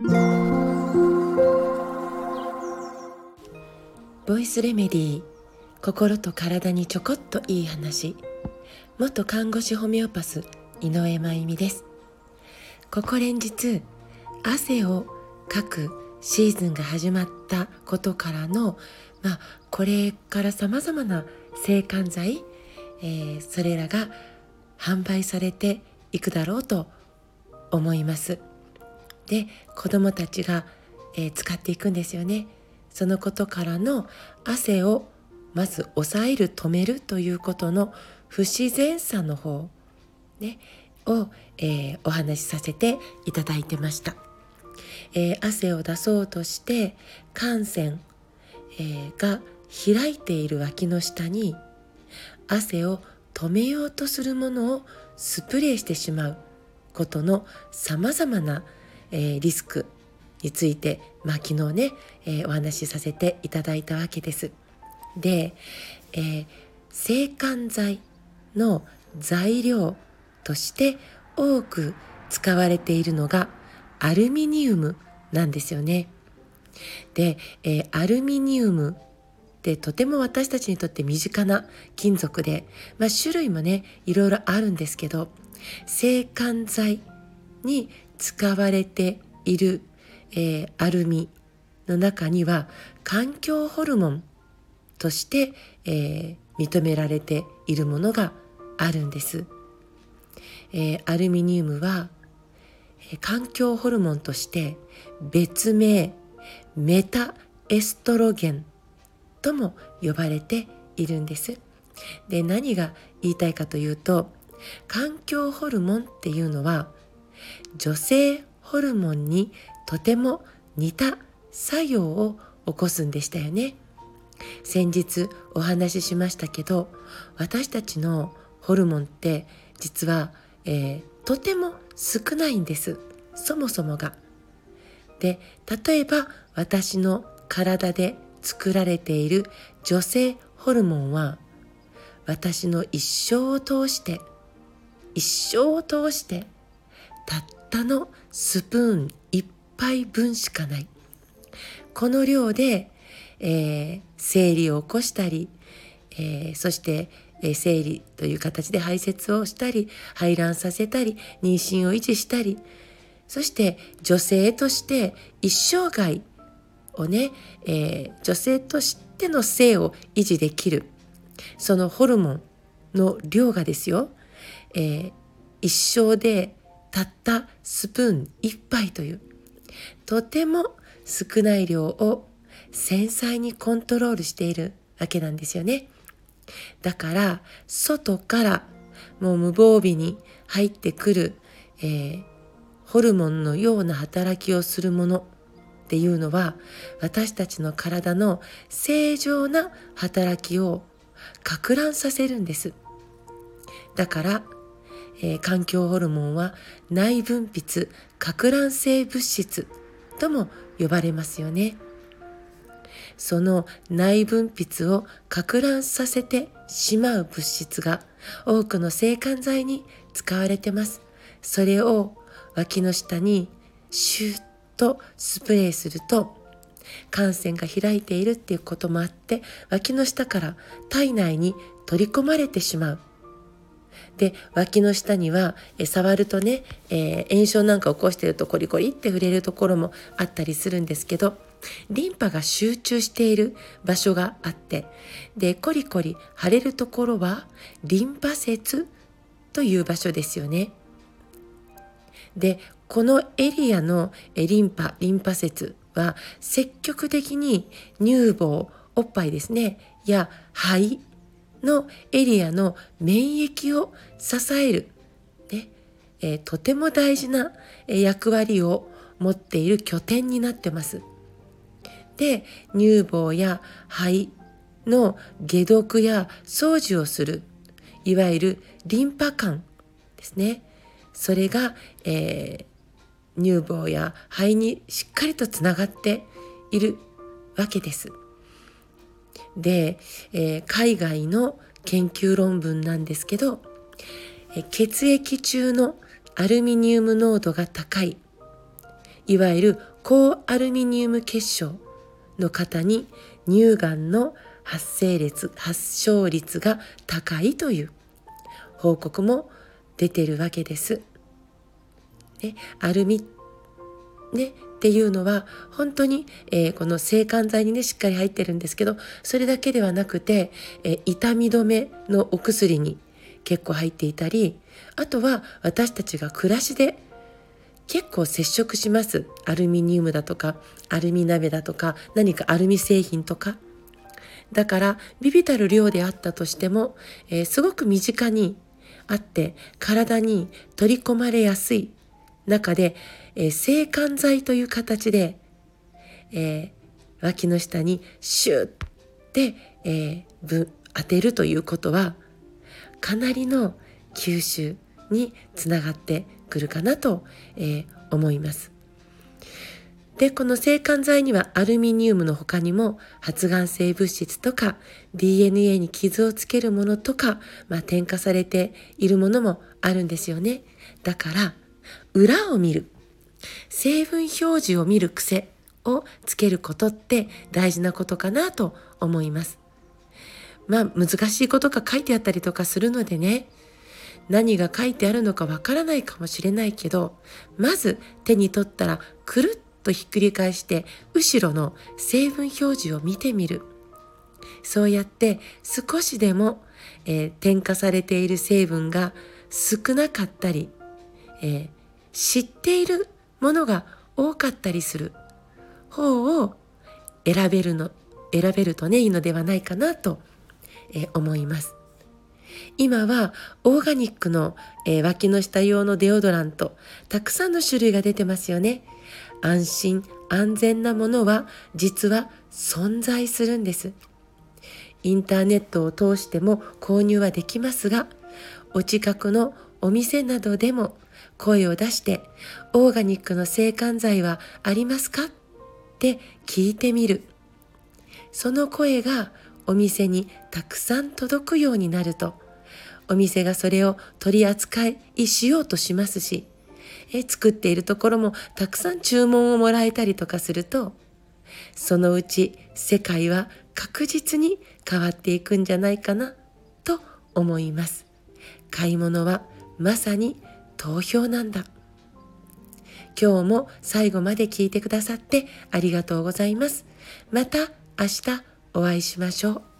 ボイスレメディー心と体にちょこっといい話。元看護師ホメオパス井上真由美です。ここ連日汗をかくシーズンが始まったことからの、まあ、これからさまざまな制汗剤、えー、それらが販売されていくだろうと思います。で子どもたちが、えー、使っていくんですよね。そのことからの汗をまず抑える止めるということの不自然さの方、ね、を、えー、お話しさせていただいてました、えー、汗を出そうとして汗腺、えー、が開いている脇の下に汗を止めようとするものをスプレーしてしまうことのさまざまな、え、リスクについて、まあ、昨日ね、え、お話しさせていただいたわけです。で、えー、制汗剤の材料として多く使われているのがアルミニウムなんですよね。で、えー、アルミニウムってとても私たちにとって身近な金属で、まあ、種類もねいろいろあるんですけど制汗剤に使われている、えー、アルミの中には環境ホルモンとして、えー、認められているものがあるんです。えー、アルミニウムは、えー、環境ホルモンとして別名メタエストロゲンとも呼ばれているんです。で何が言いたいかというと環境ホルモンっていうのは女性ホルモンにとても似た作用を起こすんでしたよね。先日お話ししましたけど私たちのホルモンって実は、えー、とても少ないんですそもそもが。で例えば私の体で作られている女性ホルモンは私の一生を通して一生を通してたったのスプーン1杯分しかない。この量で、えー、生理を起こしたり、えー、そして、えー、生理という形で排泄をしたり排卵させたり妊娠を維持したりそして女性として一生涯をね、えー、女性としての性を維持できるそのホルモンの量がですよ、えー、一生でたったスプーン1杯というとても少ない量を繊細にコントロールしているわけなんですよね。だから外からもう無防備に入ってくる、えー、ホルモンのような働きをするものっていうのは私たちの体の正常な働きを攪乱させるんです。だから、えー、環境ホルモンは内分泌攪乱性物質とも呼ばれますよね。その内分泌を攪乱させてしまう物質が多くの制汗剤に使われてます。それを脇の下にシュッとスプレーすると汗腺が開いているっていうこともあって脇の下から体内に取り込まれてしまう。で脇の下にはえ触るとね、えー、炎症なんか起こしてるとコリコリって触れるところもあったりするんですけどリンパが集中している場所があってでコリコリ腫れるところはリンパ節という場所ですよね。でこのエリアのリンパリンパ節は積極的に乳房おっぱいですねや肺のエリアの免疫を支える、ねえー、とても大事な役割を持っている拠点になってます。で乳房や肺の解毒や掃除をするいわゆるリンパ管ですねそれが、えー、乳房や肺にしっかりとつながっているわけです。で、えー、海外の研究論文なんですけど、え、血液中のアルミニウム濃度が高いいわゆる高アルミニウム結晶の方に乳がんの発生率発症率が高いという報告も出てるわけです。ね、アルミね、っていうのは本当に、えー、この制汗剤にねしっかり入ってるんですけどそれだけではなくて、えー、痛み止めのお薬に結構入っていたりあとは私たちが暮らしで結構接触します。アルミニウムだとかアルミ鍋だとか何かアルミ製品とか。だからビビたる量であったとしても、えー、すごく身近にあって体に取り込まれやすい中で、えー、制汗剤という形で、えー、脇の下にシュッて、えー、当てるということはかなりの吸収につながってくるかなと、えー、思います。でこの制汗剤にはアルミニウムの他にも発がん性物質とか DNA に傷をつけるものとか、まあ、添加されているものもあるんですよね。だから裏を見る。成分表示を見る癖をつけることって大事なことかなと思います。まあ難しいことが書いてあったりとかするのでね。何が書いてあるのかわからないかもしれないけどまず手に取ったらくるっとひっくり返して後ろの成分表示を見てみる。そうやって少しでも、えー、添加されている成分が少なかったり、えー、知っているものが多かったりする。方を選べるの選べるとねいいのではないかなと、え、思います。今はオーガニックの、えー、脇の下用のデオドラントたくさんの種類が出てますよね。安心安全なものは実は存在するんです。インターネットを通しても購入はできますがお近くのお店などでも声を出してオーガニックの制汗剤はありますか？って聞いてみる。その声がお店にたくさん届くようになるとお店がそれを取り扱いしようとしますしえ作っているところもたくさん注文をもらえたりとかするとそのうち世界は確実に変わっていくんじゃないかなと思います。買い物はまさに投票なんだ。今日も最後まで聞いてくださってありがとうございます。また明日お会いしましょう。